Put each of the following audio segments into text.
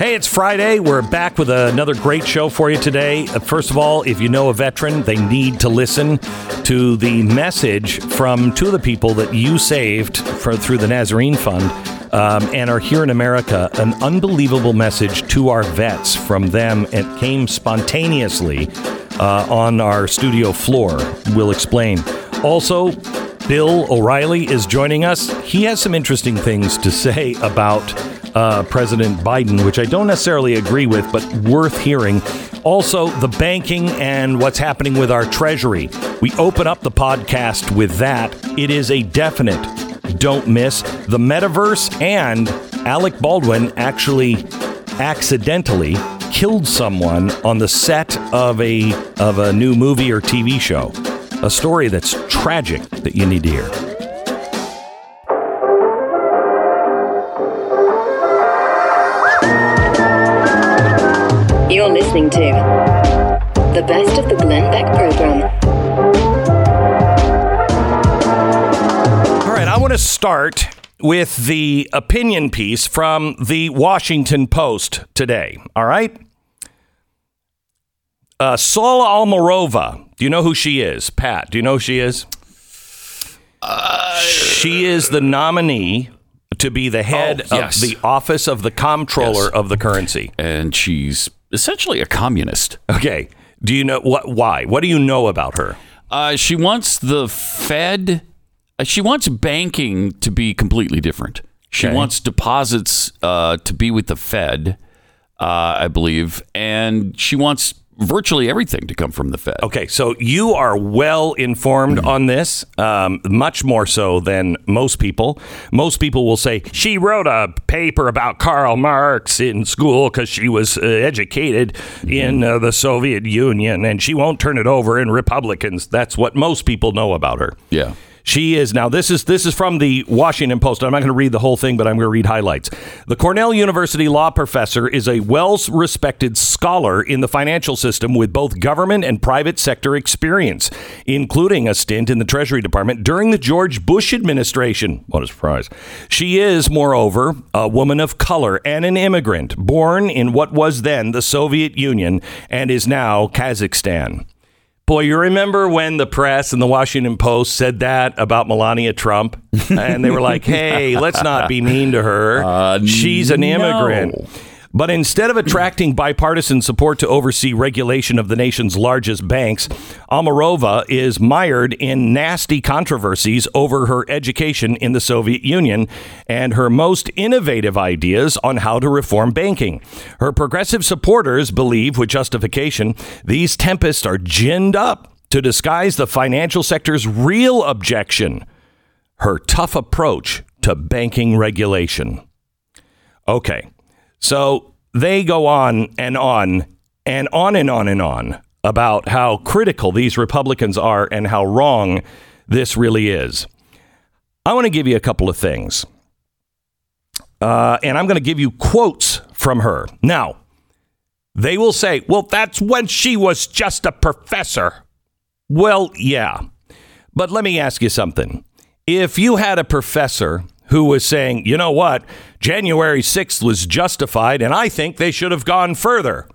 Hey, it's Friday. We're back with another great show for you today. Uh, First of all, if you know a veteran, they need to listen to the message from two of the people that you saved for, through the Nazarene Fund um, and are here in America. An unbelievable message to our vets from them. It came spontaneously uh, on our studio floor. We'll explain. Also, Bill O'Reilly is joining us. He has some interesting things to say about uh, President Biden, which I don't necessarily agree with, but worth hearing. Also, the banking and what's happening with our Treasury. We open up the podcast with that. It is a definite don't miss. The metaverse and Alec Baldwin actually accidentally killed someone on the set of a of a new movie or TV show. A story that's tragic that you need to hear. Listening to the best of the Glenn Beck program. All right, I want to start with the opinion piece from the Washington Post today. All right? Uh, Saule Omarova. Do you know who she is? Pat, do you know who she is? she is the nominee to be the head Oh, yes. of the Office of the Comptroller Yes. of the Currency. and she's essentially a communist. Okay. Do you know what? Why? What do you know about her? Uh, she wants the Fed. Uh, she wants banking to be completely different. She Okay. wants deposits uh, to be with the Fed, uh, I believe, and she wants virtually everything to come from the Fed. Okay, so you are well informed on this, um, much more so than most people. Most people will say she wrote a paper about Karl Marx in school because she was uh, educated in uh, the Soviet Union and she won't turn it over in Republicans. That's what most people know about her. Yeah. She is now. This is this is from the Washington Post. I'm not going to read the whole thing, but I'm going to read highlights. The Cornell University law professor is a well-respected scholar in the financial system with both government and private sector experience, including a stint in the Treasury Department during the George Bush administration. What a surprise! She is, moreover, a woman of color and an immigrant, born in what was then the Soviet Union and is now Kazakhstan. Boy, you remember when the press and the Washington Post said that about Melania Trump? And they were like, hey, let's not be mean to her. Uh, She's an immigrant. But instead of attracting bipartisan support to oversee regulation of the nation's largest banks, Omarova is mired in nasty controversies over her education in the Soviet Union and her most innovative ideas on how to reform banking. Her progressive supporters believe, with justification, these tempests are ginned up to disguise the financial sector's real objection her tough approach to banking regulation. Okay. So they go on and on and on and on and on about how critical these Republicans are and how wrong this really is. I want to give you a couple of things. Uh, and I'm going to give you quotes from her. Now, they will say, well, that's when she was just a professor. Well, yeah. But let me ask you something. If you had a professor who was saying, you know what, January 6th was justified, and I think they should have gone further.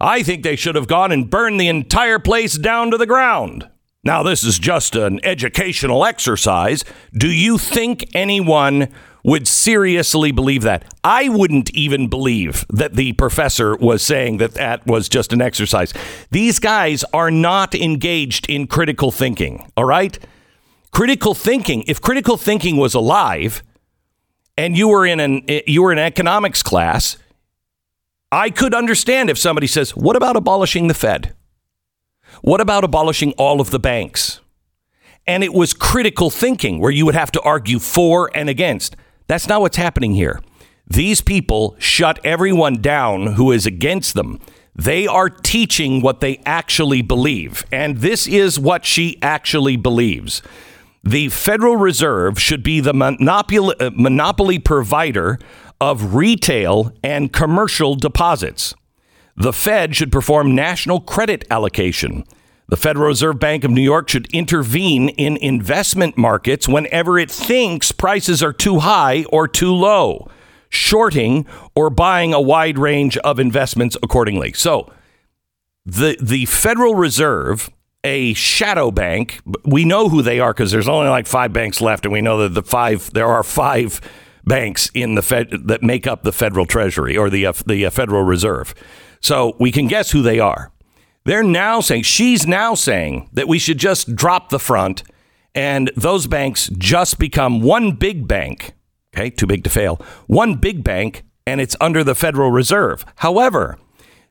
I think they should have gone and burned the entire place down to the ground. Now, this is just an educational exercise. Do you think anyone would seriously believe that? I wouldn't even believe that the professor was saying that that was just an exercise. These guys are not engaged in critical thinking, all right? Critical thinking, if critical thinking was alive and you were in an you were in economics class, I could understand if somebody says, "What about abolishing the Fed?" What about abolishing all of the banks? And it was critical thinking where you would have to argue for and against. That's not what's happening here. These people shut everyone down who is against them. They are teaching what they actually believe. And this is what she actually believes. The Federal Reserve should be the monopoly, uh, monopoly provider of retail and commercial deposits. The Fed should perform national credit allocation. The Federal Reserve Bank of New York should intervene in investment markets whenever it thinks prices are too high or too low, shorting or buying a wide range of investments accordingly. So, the the Federal Reserve, a shadow bank, we know who they are because there's only like five banks left, and we know that the five there are five banks in the Fed that make up the Federal Treasury or the uh, the uh, Federal Reserve. So we can guess who they are. They're now saying, she's now saying that we should just drop the front and those banks just become one big bank. Okay, too big to fail. One big bank and it's under the Federal Reserve. However,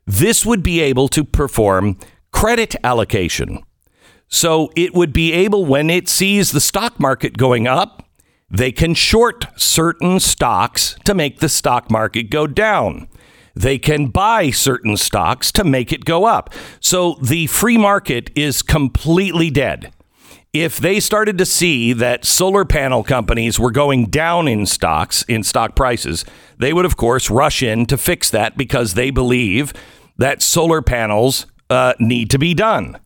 this would be able to perform credit allocation. So it would be able, when it sees the stock market going up, they can short certain stocks to make the stock market go down they can buy certain stocks to make it go up. So the free market is completely dead. If they started to see that solar panel companies were going down in stocks, in stock prices, they would, of course, rush in to fix that because they believe that solar panels uh, need to be done.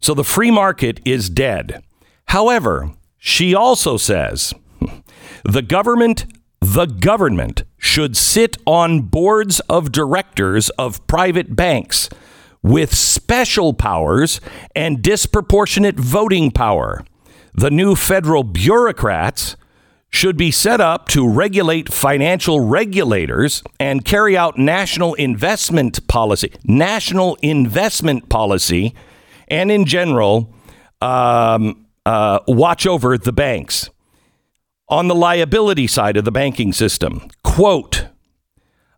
So the free market is dead. However, she also says the government the government should sit on boards of directors of private banks with special powers and disproportionate voting power. The new federal bureaucrats should be set up to regulate financial regulators and carry out national investment policy, national investment policy, and in general, um, uh, watch over the banks on the liability side of the banking system. Quote,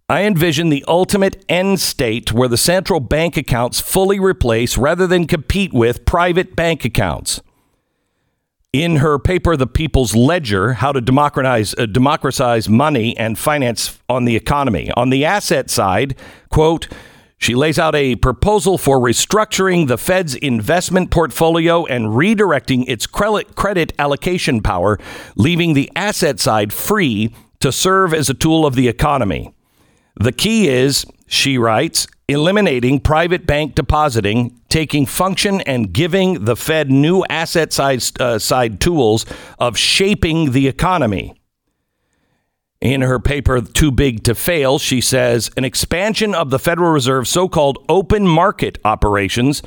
I envision the ultimate end state where the central bank accounts fully replace rather than compete with private bank accounts. In her paper, The People's Ledger How to Democratize, uh, Democratize Money and Finance on the Economy. On the asset side, quote, she lays out a proposal for restructuring the Fed's investment portfolio and redirecting its credit allocation power, leaving the asset side free to serve as a tool of the economy. The key is, she writes, eliminating private bank depositing, taking function and giving the Fed new asset side, uh, side tools of shaping the economy. In her paper, Too Big to Fail, she says an expansion of the Federal Reserve's so called open market operations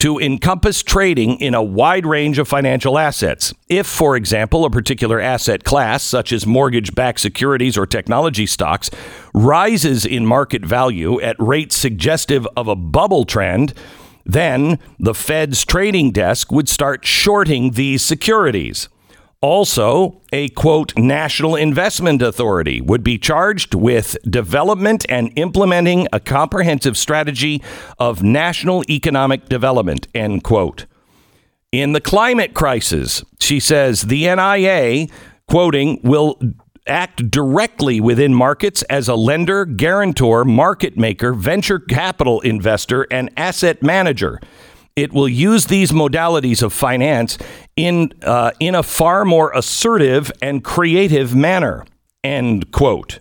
to encompass trading in a wide range of financial assets. If, for example, a particular asset class, such as mortgage backed securities or technology stocks, rises in market value at rates suggestive of a bubble trend, then the Fed's trading desk would start shorting these securities. Also, a quote, national investment authority would be charged with development and implementing a comprehensive strategy of national economic development, end quote. In the climate crisis, she says the NIA, quoting, will act directly within markets as a lender, guarantor, market maker, venture capital investor, and asset manager it will use these modalities of finance in uh, in a far more assertive and creative manner. End quote.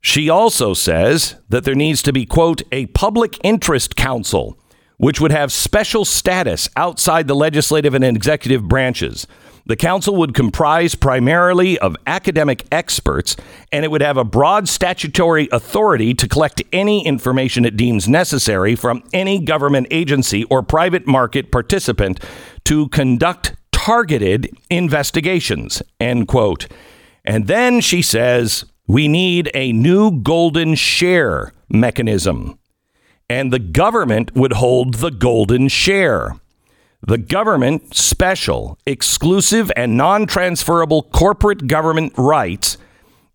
She also says that there needs to be, quote, a public interest council, which would have special status outside the legislative and executive branches the council would comprise primarily of academic experts, and it would have a broad statutory authority to collect any information it deems necessary from any government agency or private market participant to conduct targeted investigations. End quote. And then she says, we need a new golden share mechanism. And the government would hold the golden share. The government special, exclusive, and non transferable corporate government rights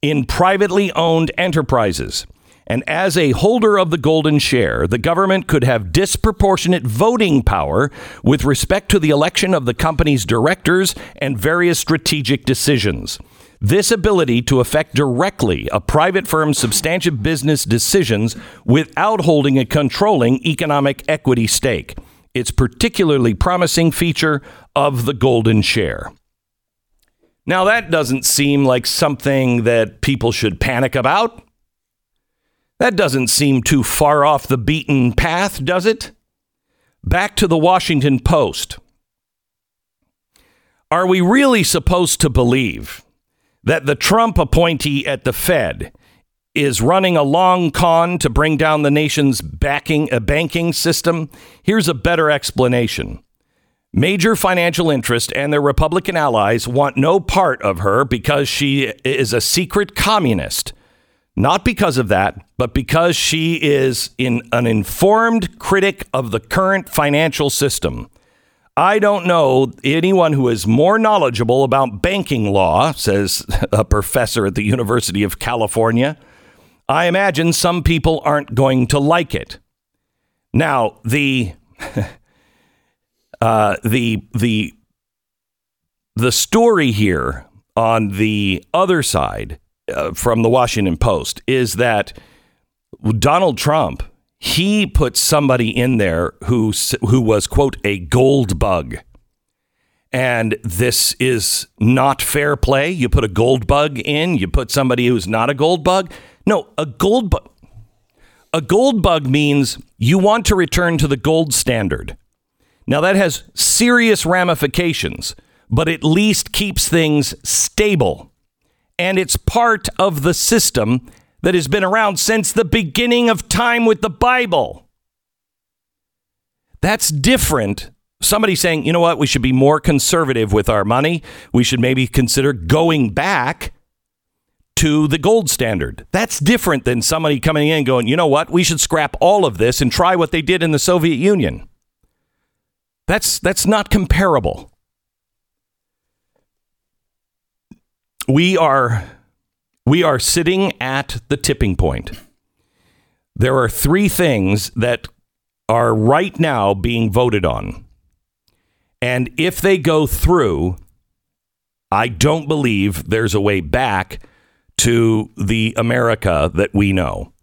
in privately owned enterprises. And as a holder of the golden share, the government could have disproportionate voting power with respect to the election of the company's directors and various strategic decisions. This ability to affect directly a private firm's substantive business decisions without holding a controlling economic equity stake. It's particularly promising feature of the golden share. Now that doesn't seem like something that people should panic about. That doesn't seem too far off the beaten path, does it? Back to the Washington Post. Are we really supposed to believe that the Trump appointee at the Fed is running a long con to bring down the nation's backing a banking system? Here's a better explanation. Major financial interest and their Republican allies want no part of her because she is a secret communist. Not because of that, but because she is in an informed critic of the current financial system. I don't know anyone who is more knowledgeable about banking law, says a professor at the University of California. I imagine some people aren't going to like it. Now, the uh, the the the story here on the other side uh, from the Washington Post is that Donald Trump he put somebody in there who who was quote a gold bug. And this is not fair play. You put a gold bug in, you put somebody who's not a gold bug. No, a gold bug a gold bug means you want to return to the gold standard. Now that has serious ramifications, but at least keeps things stable. And it's part of the system that has been around since the beginning of time with the Bible. That's different. Somebody saying, you know what, we should be more conservative with our money. We should maybe consider going back to the gold standard. That's different than somebody coming in going, you know what, we should scrap all of this and try what they did in the Soviet Union. That's that's not comparable. We are we are sitting at the tipping point. There are three things that are right now being voted on. And if they go through, I don't believe there's a way back to the America that we know.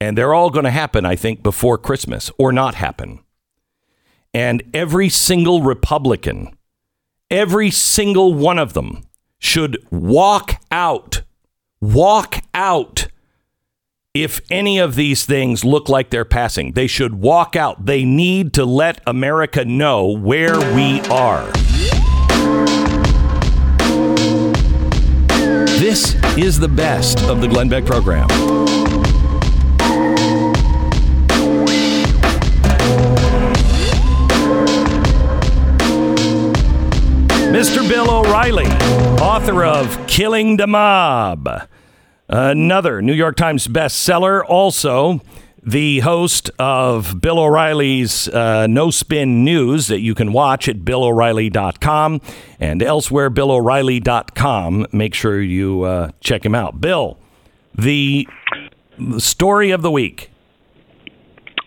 And they're all going to happen, I think, before Christmas or not happen. And every single Republican, every single one of them should walk out walk out if any of these things look like they're passing. They should walk out. They need to let America know where we are. This is the best of the Glenn Beck program. Mr. Bill O'Reilly, author of Killing the Mob, another New York Times bestseller, also the host of Bill O'Reilly's uh, No Spin News that you can watch at BillO'Reilly.com and elsewhere, BillO'Reilly.com. Make sure you uh, check him out. Bill, the, story of the week.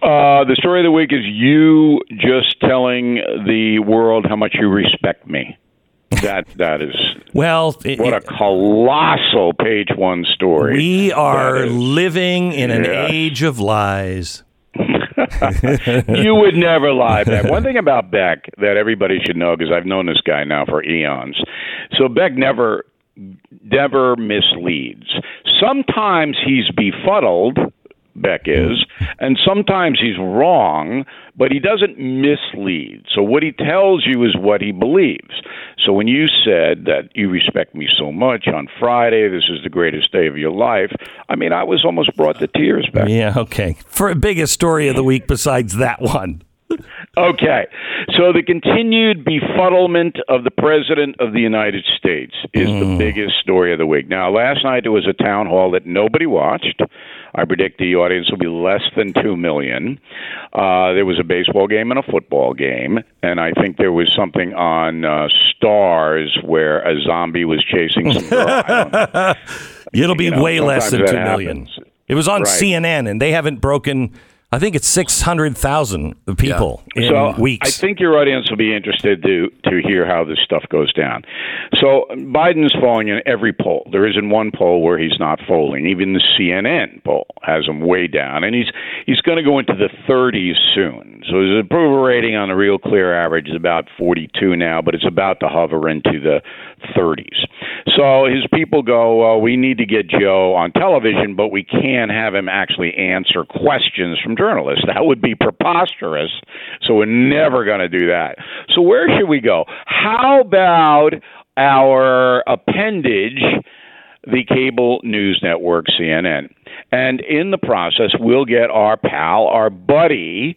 Uh, the story of the week is you just telling the world how much you respect me that that is well it, what a colossal page one story we are living in an yes. age of lies. You would never lie beck. One thing about beck that everybody should know because i've known this guy now for eons. So beck never never misleads. Sometimes he's befuddled Beck is, and sometimes he's wrong, but he doesn't mislead. So what he tells you is what he believes. So when you said that you respect me so much on Friday, this is the greatest day of your life, I mean, I was almost brought to tears back. Yeah, okay. For a biggest story of the week besides that one. okay. So the continued befuddlement of the President of the United States is mm. the biggest story of the week. Now, last night there was a town hall that nobody watched. I predict the audience will be less than 2 million. Uh, there was a baseball game and a football game, and I think there was something on uh, Starz where a zombie was chasing some girl. It'll be you know, way less than 2 million. Happens. It was on right. CNN, and they haven't broken I think it's 600,000 people in so weeks. I think your audience will be interested to to hear how this stuff goes down. So Biden's falling in every poll. There isn't one poll where he's not falling. Even the CNN poll has him way down, and he's he's going to go into the 30s soon. So his approval rating on the Real Clear average is about 42 now, but it's about to hover into the 30s. So his people go, well, we need to get Joe on television, but we can't have him actually answer questions from journalists. That would be preposterous. So we're never going to do that. So where should we go? How about our appendage? the cable news network CNN. And in the process, we'll get our pal, our buddy,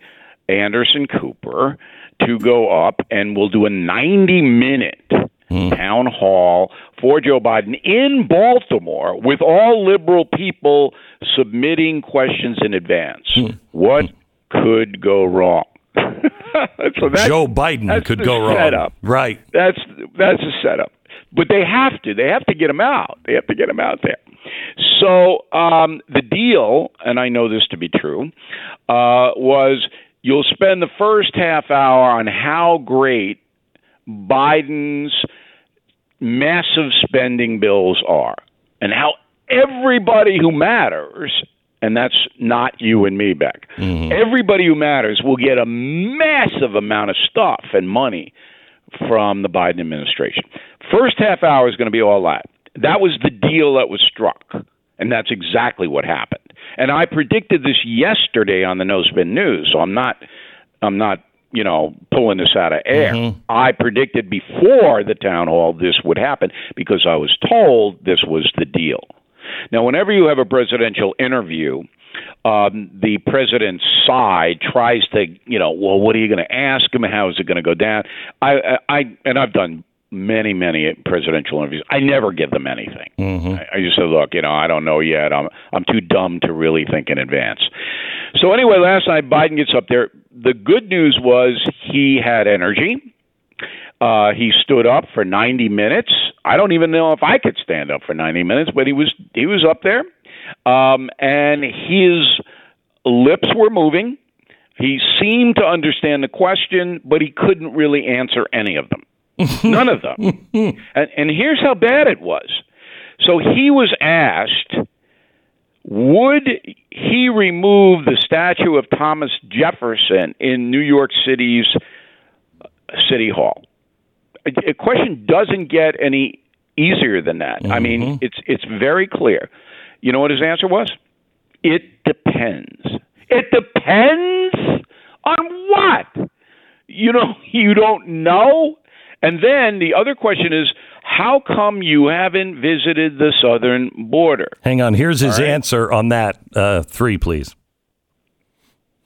Anderson Cooper, to go up and we'll do a 90 minute hmm. town hall for Joe Biden in Baltimore with all liberal people submitting questions in advance. What could go wrong? so Joe Biden could go wrong. setup. Right. That's that's a setup. But they have to. They have to get him out. They have to get him out there. So um, the deal, and I know this to be true, uh, was you'll spend the first half hour on how great Biden's massive spending bills are, and how everybody who matters. And that's not you and me, Beck. Mm-hmm. Everybody who matters will get a massive amount of stuff and money from the Biden administration. First half hour is going to be all that. That was the deal that was struck, and that's exactly what happened. And I predicted this yesterday on the No Spin News, so I'm not, I'm not, you know, pulling this out of air. I predicted before the town hall this would happen because I was told this was the deal. Now, whenever you have a presidential interview, um, the president's side tries to, you know, well, what are you going to ask him? How is it going to go down? I, I, I, and I've done many, many presidential interviews. I never give them anything. I, I just say, look, you know, I don't know yet. I'm, I'm too dumb to really think in advance. So anyway, last night Biden gets up there. The good news was he had energy. Uh, he stood up for 90 minutes. I don't even know if I could stand up for 90 minutes, but he was he was up there, um, and his lips were moving. He seemed to understand the question, but he couldn't really answer any of them. None of them. and, and here's how bad it was. So he was asked, would he remove the statue of Thomas Jefferson in New York City's uh, City Hall? A, a question doesn't get any easier than that. I mean, mm-hmm. it's it's very clear. You know what his answer was? It depends. It depends on what? You know, you don't know. And then the other question is, how come you haven't visited the southern border? Hang on. Here's his answer on that. Uh, three, please.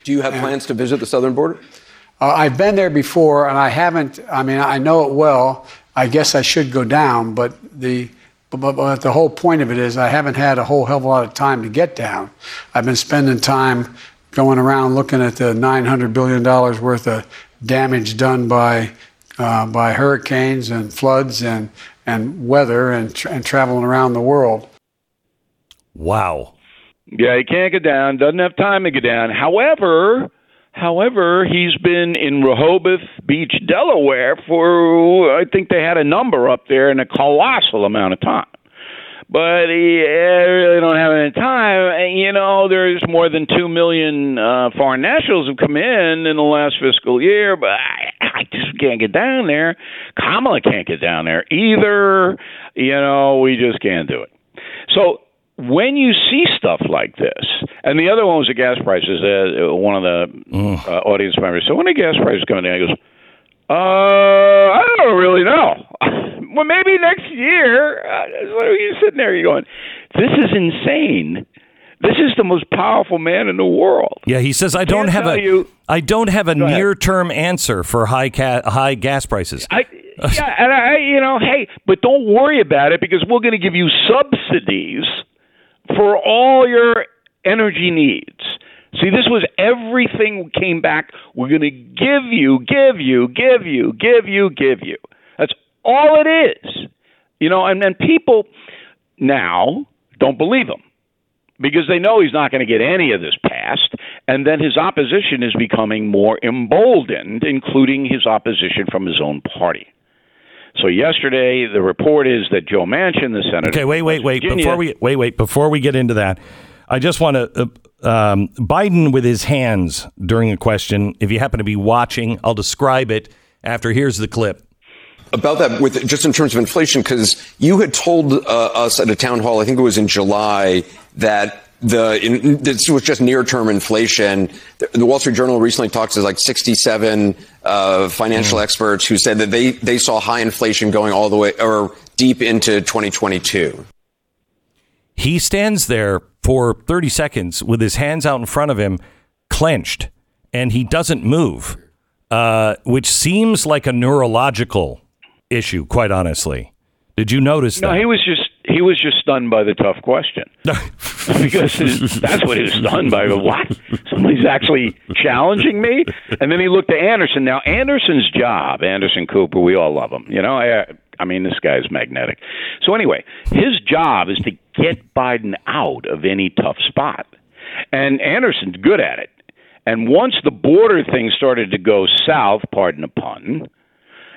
Do you have plans to visit the southern border? Uh, I've been there before, and I haven't. I mean, I know it well. I guess I should go down, but the but, but, but the whole point of it is I haven't had a whole hell of a lot of time to get down. I've been spending time going around looking at the 900 billion dollars worth of damage done by uh, by hurricanes and floods and and weather and tra- and traveling around the world. Wow. Yeah, he can't get down. Doesn't have time to get down. However, however, he's been in Rehoboth Beach, Delaware, for I think they had a number up there in a colossal amount of time. But he eh, really don't have any time. And, You know, there's more than two million uh, foreign nationals have come in in the last fiscal year, but I, I just can't get down there. Kamala can't get down there either. You know, we just can't do it. So when you see stuff like this, and the other one was the gas prices. Uh, one of the uh, audience members said, "When the gas prices coming down?" He goes, "Uh, I don't really know. well, maybe next year." Uh, so you're sitting there, you're going, "This is insane. This is the most powerful man in the world." Yeah, he says I don't Can't have a you- I don't have a near term answer for high ca- high gas prices. I, yeah, and I, you know, hey, but don't worry about it because we're going to give you subsidies for all your energy needs. See, this was everything came back. We're going to give you, give you, give you, give you, give you. That's all it is. You know, and then people now don't believe him because they know he's not going to get any of this passed. And then his opposition is becoming more emboldened, including his opposition from his own party. So yesterday, the report is that Joe Manchin, the senator, Okay, wait, wait, wait. Virginia- Before we wait, wait. Before we get into that, I just want to. Uh, um, Biden with his hands during a question. If you happen to be watching, I'll describe it after. Here's the clip. About that, with just in terms of inflation, because you had told uh, us at a town hall, I think it was in July, that the in, this was just near-term inflation. The, the Wall Street Journal recently talked to like 67 uh, financial experts who said that they they saw high inflation going all the way or deep into 2022. He stands there for 30 seconds with his hands out in front of him, clenched, and he doesn't move, uh, which seems like a neurological issue. Quite honestly, did you notice No, that? No, he was just he was just stunned by the tough question because his- that's what he was stunned by. What? Somebody's actually challenging me? And then he looked at Anderson. Now Anderson's job, Anderson Cooper, we all love him. You know, I, I mean, this guy is magnetic. So anyway, his job is to get Biden out of any tough spot, and Anderson's good at it. And once the border thing started to go south, pardon the pun,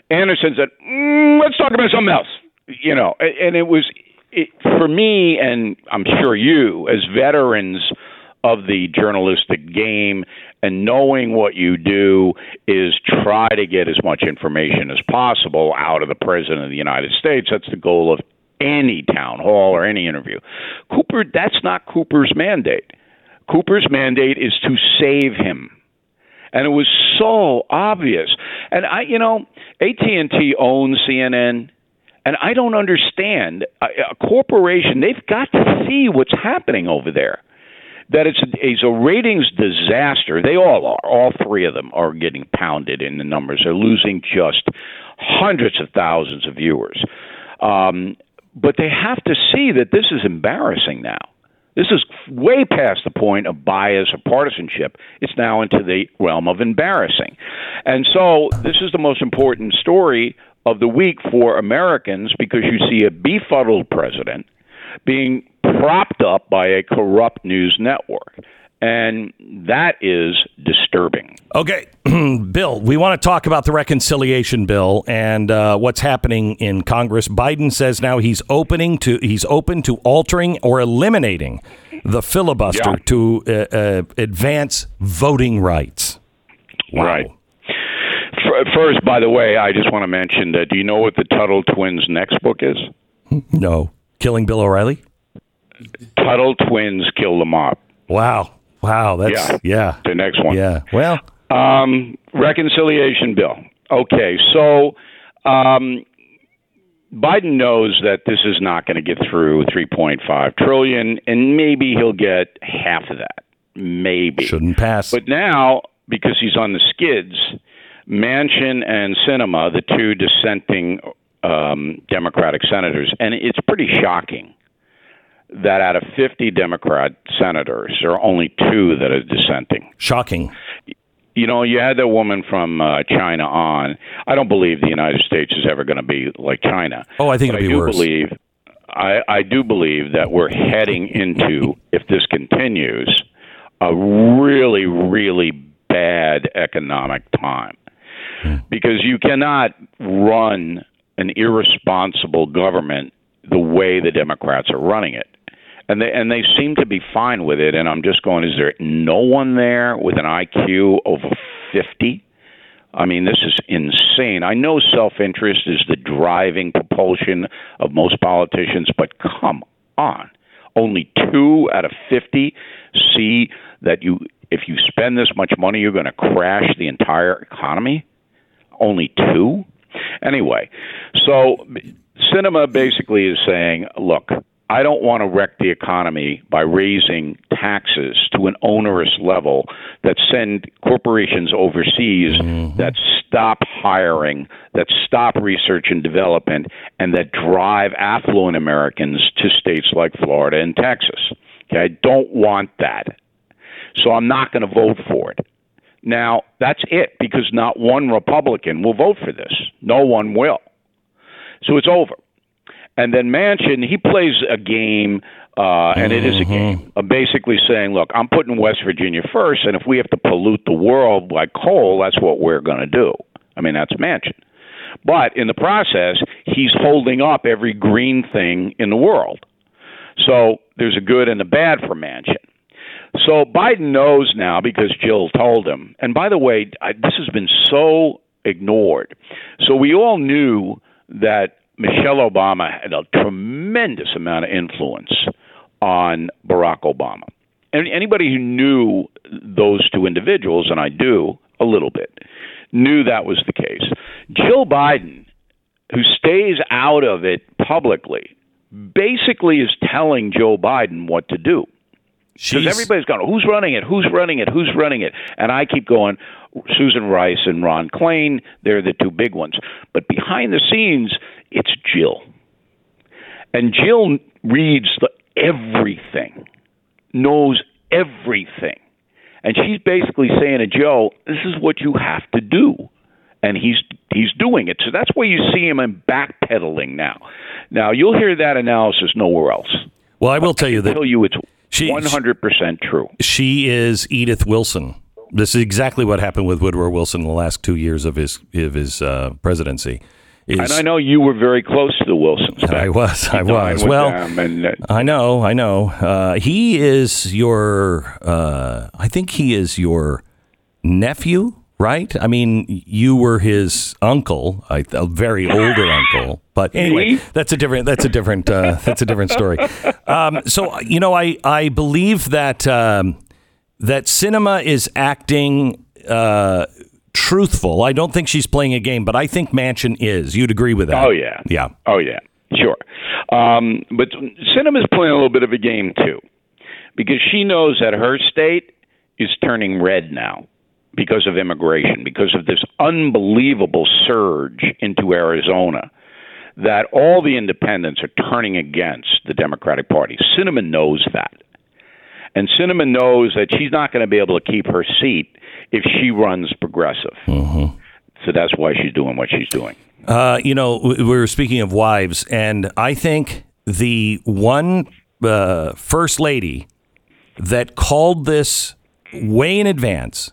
Anderson said, mm, "Let's talk about something else." You know, and it was it, for me, and I'm sure you, as veterans of the journalistic game, and knowing what you do is try to get as much information as possible out of the president of the United States. That's the goal of any town hall or any interview. Cooper, that's not Cooper's mandate. Cooper's mandate is to save him and it was so obvious. And I, you know, AT and T owns CNN, and I don't understand a, a corporation. They've got to see what's happening over there. That it's a, it's a ratings disaster. They all are. All three of them are getting pounded in the numbers. They're losing just hundreds of thousands of viewers. Um, but they have to see that this is embarrassing now. This is way past the point of bias or partisanship. It's now into the realm of embarrassing. And so this is the most important story of the week for Americans because you see a befuddled president being propped up by a corrupt news network. And that is disturbing. Okay, Bill, we want to talk about the reconciliation bill and uh, what's happening in Congress. Biden says now he's opening to he's open to altering or eliminating the filibuster Yeah. to uh, uh, advance voting rights. Right. First, by the way, I just want to mention that do you know what the Tuttle twins' next book is? No, killing Bill O'Reilly. Tuttle twins kill the mob. Wow, wow, that's Yeah. yeah, The next one. yeah. Well, Um, reconciliation bill. Okay, so um, Biden knows that this is not going to get through 3.5 trillion, and maybe he'll get half of that. Maybe shouldn't pass. But now, because he's on the skids, Manchin and Sinema, the two dissenting um, Democratic senators, and it's pretty shocking that out of 50 Democrat senators, there are only two that are dissenting. Shocking. You know, you had that woman from uh, China on. I don't believe the United States is ever going to be like China. Oh, I think it'll be do worse. believe I, I do believe that we're heading into, if this continues, a really, really bad economic time. Because you cannot run an irresponsible government the way the Democrats are running it. And they and they seem to be fine with it. And I'm just going, is there no one there with an IQ over fifty? I mean, this is insane. I know self interest is the driving propulsion of most politicians, but come on. Only two out of 50 see that you, if you spend this much money, you're going to crash the entire economy? Only two? Anyway, so Sinema basically is saying, look, I don't want to wreck the economy by raising taxes to an onerous level that send corporations overseas mm-hmm. that stop hiring, that stop research and development, and that drive affluent Americans to states like Florida and Texas. Okay, I don't want that. So I'm not going to vote for it. Now, that's it because not one Republican will vote for this. No one will. So it's over. And then Manchin, he plays a game, uh, and it is a game, of basically saying, look, I'm putting West Virginia first, and if we have to pollute the world like coal, that's what we're going to do. I mean, that's Manchin. But in the process, he's holding up every green thing in the world. So there's a good and a bad for Manchin. So Biden knows now because Jill told him. And by the way, I, this has been so ignored. So we all knew that Michelle Obama had a tremendous amount of influence on Barack Obama. And anybody who knew those two individuals, and I do a little bit, knew that was the case. Jill Biden, who stays out of it publicly, basically is telling Joe Biden what to do. Because everybody's going, who's running it? Who's running it? Who's running it? And I keep going, Susan Rice and Ron Klain, they're the two big ones. But behind the scenes, it's Jill. And Jill reads the, everything, knows everything. And she's basically saying to Joe, this is what you have to do. And he's he's doing it. So that's where you see him in backpedaling now. Now you'll hear that analysis nowhere else. Well, I will tell you that tell you it's one hundred percent true. she is Edith Wilson. This is exactly what happened with Woodrow Wilson in the last two years of his of his uh, presidency. Is- And I know you were very close to the Wilsons. I was, I was. Well, and, uh, I know, I know. Uh, he is your, uh, I think he is your nephew, right? I mean, you were his uncle, I, a very older uncle. But anyway, that's a different. That's a different. Uh, that's a different story. Um, so you know, I I believe that um, that Sinema is acting. Truthful. I don't think she's playing a game, but I think Manchin is. You'd agree with that? Oh yeah, Yeah. Oh yeah, sure. Um, but Sinema's playing a little bit of a game too, because she knows that her state is turning red now because of immigration, because of this unbelievable surge into Arizona. That all the independents are turning against the Democratic Party. Cinnamon knows that. And Cinnamon knows that she's not going to be able to keep her seat if she runs progressive. So that's why she's doing what she's doing. Uh, you know, we we were speaking of wives, and I think the one uh, first lady that called this way in advance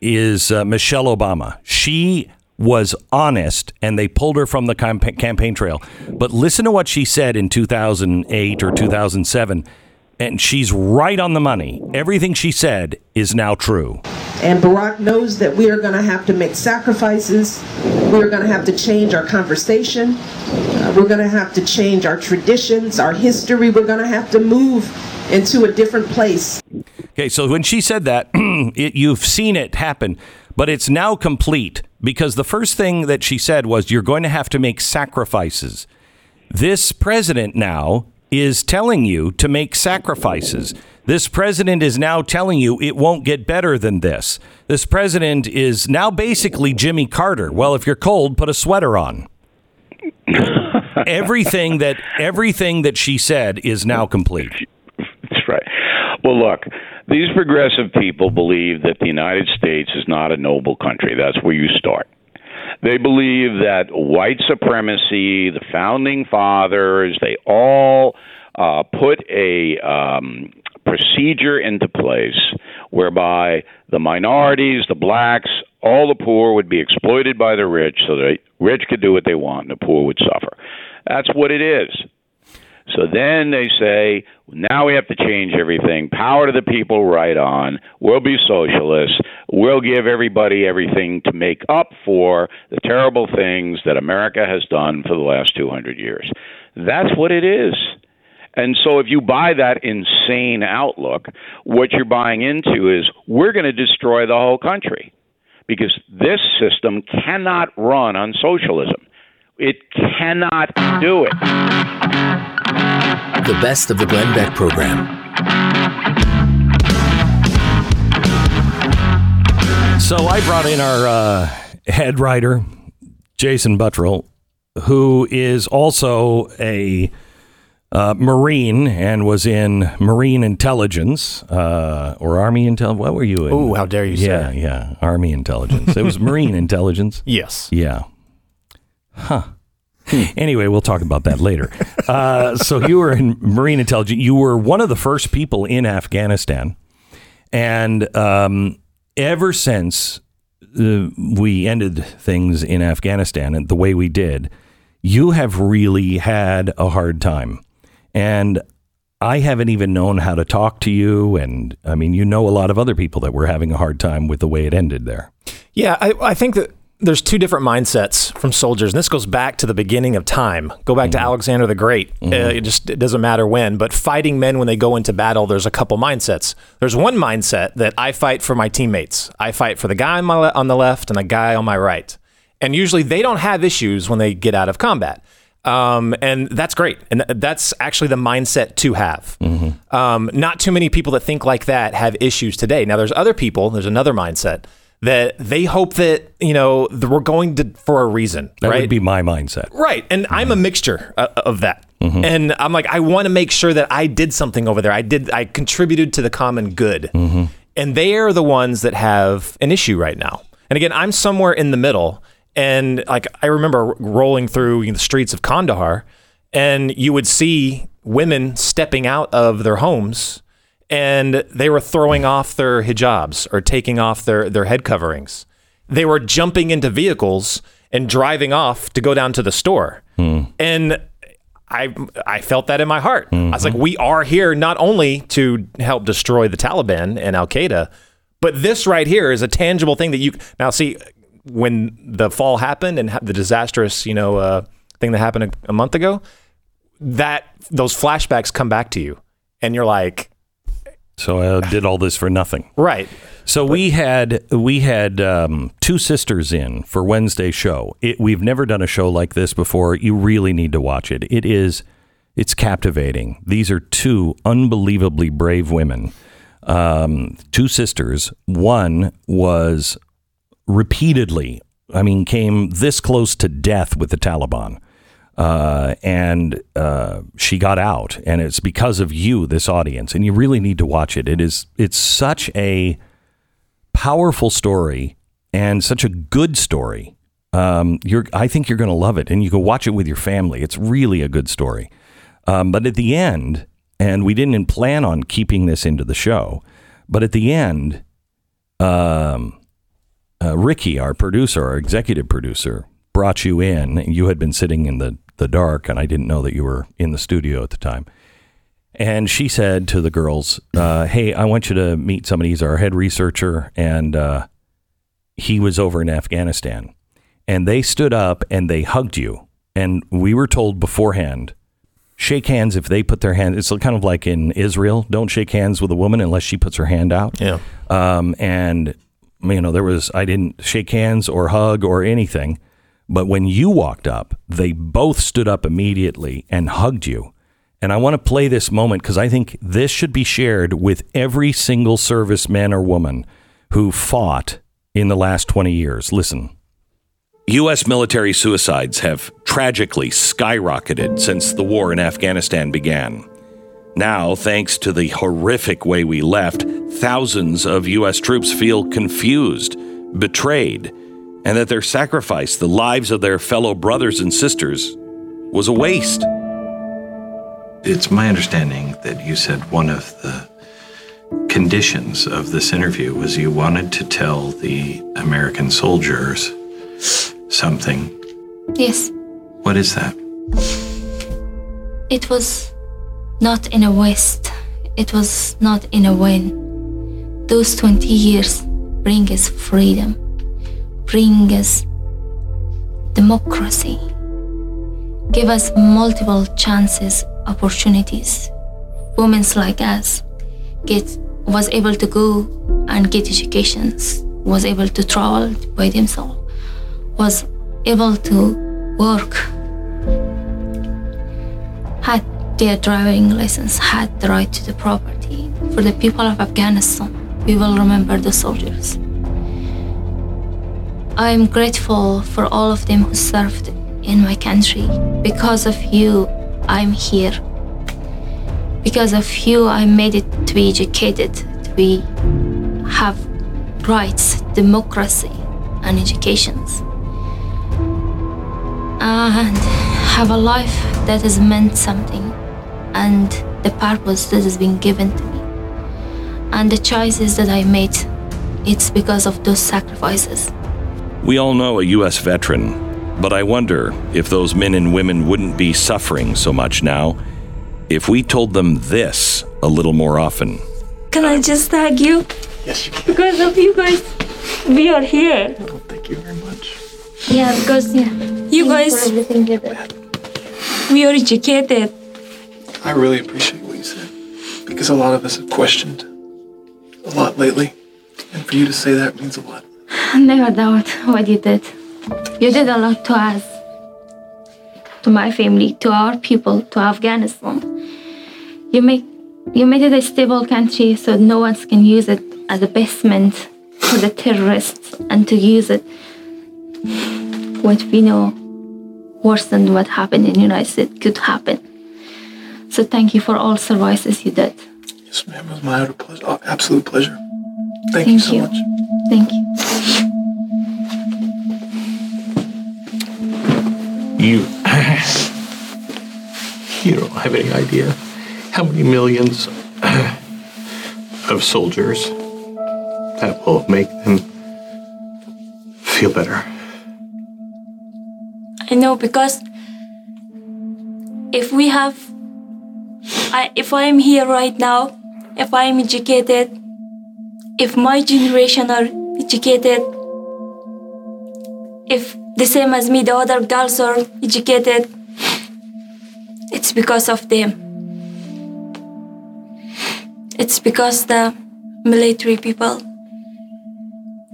is uh, Michelle Obama. She was honest, and they pulled her from the campaign trail. But listen to what she said in 2008 or 2007, and she's right on the money. Everything she said is now true. And Barack knows that we are going to have to make sacrifices. We're going to have to change our conversation. Uh, we're going to have to change our traditions, our history. We're going to have to move into a different place. Okay, so when she said that, it, you've seen it happen, but it's now complete because the first thing that she said was, You're going to have to make sacrifices. This president now is telling you to make sacrifices. This president is now telling you it won't get better than this. This president is now basically Jimmy Carter. Well, if you're cold, put a sweater on. everything that everything that she said is now complete. That's right. Well, look, these progressive people believe that the United States is not a noble country. That's where you start. They believe that white supremacy, the founding fathers, they all uh, put a um, procedure into place whereby the minorities, the blacks, all the poor would be exploited by the rich so the rich could do what they want and the poor would suffer. That's what it is. So then they say, now we have to change everything. Power to the people, right on. We'll be socialists. We'll give everybody everything to make up for the terrible things that America has done for the last 200 years. That's what it is. And so if you buy that insane outlook, what you're buying into is we're going to destroy the whole country because this system cannot run on socialism. It cannot do it. The best of the Glenn Beck program. So I brought in our uh, head writer, Jason Buttrill, who is also a uh, Marine and was in Marine Intelligence uh, or Army Intelligence. What were you in? Ooh, how dare you Yeah, say. yeah. Army Intelligence. it was Marine Intelligence. Yes. Yeah. Huh. anyway, we'll talk about that later. Uh, so you were in Marine Intelligence. You were one of the first people in Afghanistan, and um, ever since uh, we ended things in Afghanistan and the way we did, you have really had a hard time, and I haven't even known how to talk to you. And I mean, you know a lot of other people that were having a hard time with the way it ended there. Yeah, I, I think that there's two different mindsets from soldiers. And this goes back to the beginning of time. Go back to Alexander the Great. Uh, it just it doesn't matter when, but fighting men when they go into battle, there's a couple mindsets. There's one mindset that I fight for my teammates. I fight for the guy on, my le- on the left and the guy on my right. And usually they don't have issues when they get out of combat. Um, and that's great. And th- that's actually the mindset to have. Um, not too many people that think like that have issues today. Now, there's other people, there's another mindset that they hope that, you know, that we're going to for a reason, That right? would be my mindset. Right. And I'm a mixture uh, of that. And I'm like, I want to make sure that I did something over there. I did, I contributed to the common good. And they are the ones that have an issue right now. And again, I'm somewhere in the middle. And like, I remember rolling through the streets of Kandahar, and you would see women stepping out of their homes and they were throwing off their hijabs or taking off their, their head coverings. They were jumping into vehicles and driving off to go down to the store. Hmm. And I I felt that in my heart. I was like, mm-hmm. we are here not only to help destroy the Taliban and Al Qaeda, but this right here is a tangible thing that you now see when the fall happened and ha- the disastrous you know uh, thing that happened a, a month ago. That those flashbacks come back to you, and you're like, So I did all this for nothing. right. So we had we had um, two sisters in for Wednesday show. It, we've never done a show like this before. You really need to watch it. It is it's captivating. These are two unbelievably brave women. Um, two sisters. One was repeatedly, I mean, came this close to death with the Taliban. Uh, and uh, she got out, and it's because of you, this audience, and you really need to watch it. It is it's such a powerful story and such a good story. Um, you're, I think you're going to love it, and you can watch it with your family. It's really a good story. Um, but at the end, and we didn't plan on keeping this into the show, but at the end, um, uh, Ricky, our producer, our executive producer, brought you in. You had been sitting in the, the dark, and I didn't know that you were in the studio at the time. And she said to the girls, uh, Hey, I want you to meet somebody. He's our head researcher, and uh, he was over in Afghanistan. And they stood up and they hugged you. And we were told beforehand, shake hands if they put their hand. It's kind of like in Israel, don't shake hands with a woman unless she puts her hand out. Yeah. Um, and you know, there was I didn't shake hands or hug or anything, but when you walked up, they both stood up immediately and hugged you. And I want to play this moment because I think this should be shared with every single serviceman or woman who fought in the last 20 years. Listen. U.S. military suicides have tragically skyrocketed since the war in Afghanistan began. Now, thanks to the horrific way we left, thousands of U.S. troops feel confused, betrayed, and that their sacrifice, the lives of their fellow brothers and sisters, was a waste. It's my understanding that you said one of the conditions of this interview was you wanted to tell the American soldiers something. Yes, What is that? it was not in a waste. It was not in a win. Those 20 years bring us freedom, bring us democracy, give us multiple chances, opportunities. Women like us get was able to go and get educations, was able to travel by themselves, was able to work their driving license, had the right to the property. For the people of Afghanistan, we will remember the soldiers. I am grateful for all of them who served in my country. Because of you, I'm here. Because of you, I made it to be educated, to be have rights, democracy, and educations. And have a life that has meant something and the purpose that has been given to me. And the choices that I made, it's because of those sacrifices. We all know a U.S. veteran, but I wonder if those men and women wouldn't be suffering so much now if we told them this a little more often. Can I just thank you? Yes, you can. Because of you guys, we are here. Oh, thank you very much. Yeah, because yeah, You guys, everything you did. we are educated. I really appreciate what you said because a lot of us have questioned a lot lately, and for you to say that means a lot. I never doubt what you did. You did a lot to us, to my family, to our people, to Afghanistan. You make you made it a stable country so no one can use it as a basement for the terrorists and to use it what we know worse than what happened in the United States could happen. So thank you for all services you did. Yes, ma'am. It was my utter pleasure, uh, absolute pleasure. Thank, you so much. Thank you. You, you don't have any idea how many millions of soldiers that will make them feel better. I know because if we have, I, if I am here right now, if I am educated, if my generation are educated, if the same as me, the other girls are educated, it's because of them. It's because the military people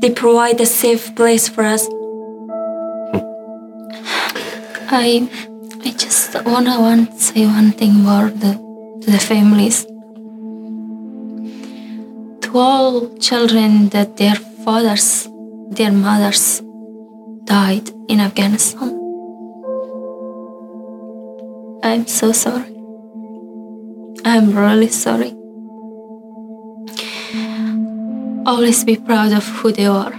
they provide a safe place for us. I I just wanna want say one thing more to the families. To all children that their fathers, their mothers died in Afghanistan. I'm so sorry. I'm really sorry. Always be proud of who they are.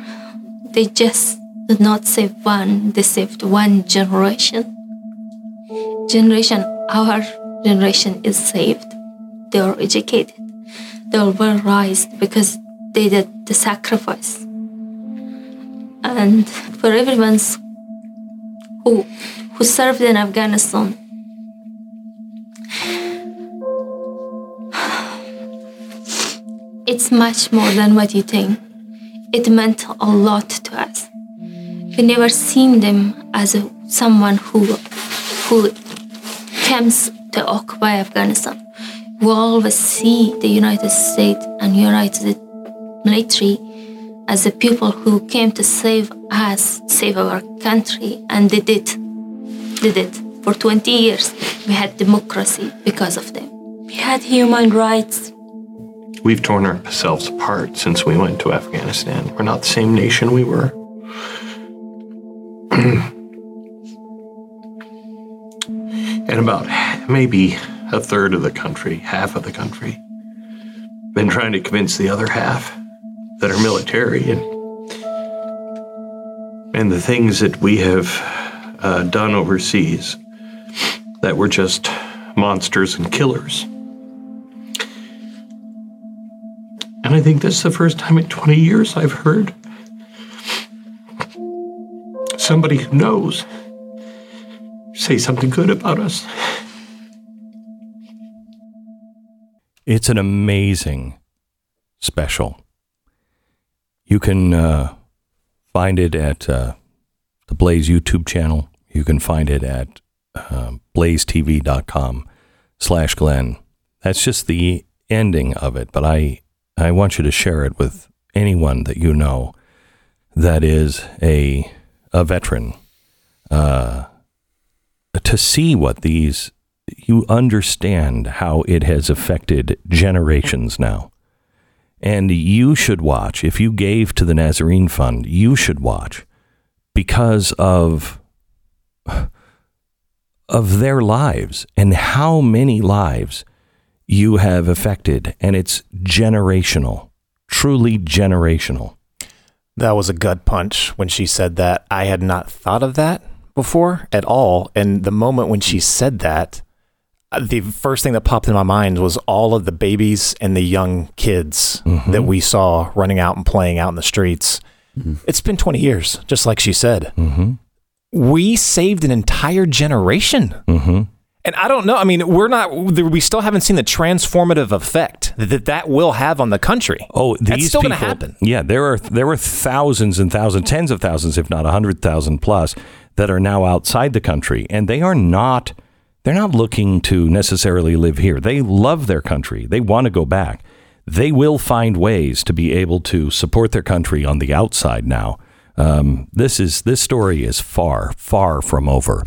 They just did not save one, they saved one generation. Generation, our generation is saved. They are educated. They are well raised because they did the sacrifice. And for everyone who, who served in Afghanistan, it's much more than what you think. It meant a lot to us. We never seen them as a, someone who who comes to occupy Afghanistan. We always see the United States and United military as the people who came to save us, save our country, and they did. They did. It for 20 years, we had democracy because of them. We had human rights. We've torn ourselves apart since we went to Afghanistan. We're not the same nation we were. and about maybe a third of the country, half of the country, been trying to convince the other half that are military and and the things that we have uh, done overseas that were just monsters and killers. And I think this is the first time in 20 years I've heard somebody who knows say something good about us. It's an amazing special. You can uh, find it at uh, the Blaze YouTube channel. You can find it at uh, blazetv.com slash Glenn. That's just the ending of it, but I, I want you to share it with anyone that you know that is a, a veteran uh, to see what these you understand how it has affected generations now. And you should watch. If you gave to the Nazarene Fund, you should watch because of of their lives and how many lives you have affected and it's generational. Truly generational. That was a gut punch when she said that. I had not thought of that, before at all. And the moment when she said that, uh, the first thing that popped in my mind was all of the babies and the young kids Mm-hmm. that we saw running out and playing out in the streets. Mm-hmm. It's been 20 years, just like she said. We saved an entire generation. Mm-hmm. And I don't know. I mean, we're not. We still haven't seen the transformative effect that that will have on the country. Oh, that's these still going to happen. Yeah, there are there were thousands and thousands, tens of thousands, if not a hundred thousand plus, that are now outside the country, and they are not. They're not looking to necessarily live here. They love their country. They want to go back. They will find ways to be able to support their country on the outside. Now, um, this is this story is far, far from over.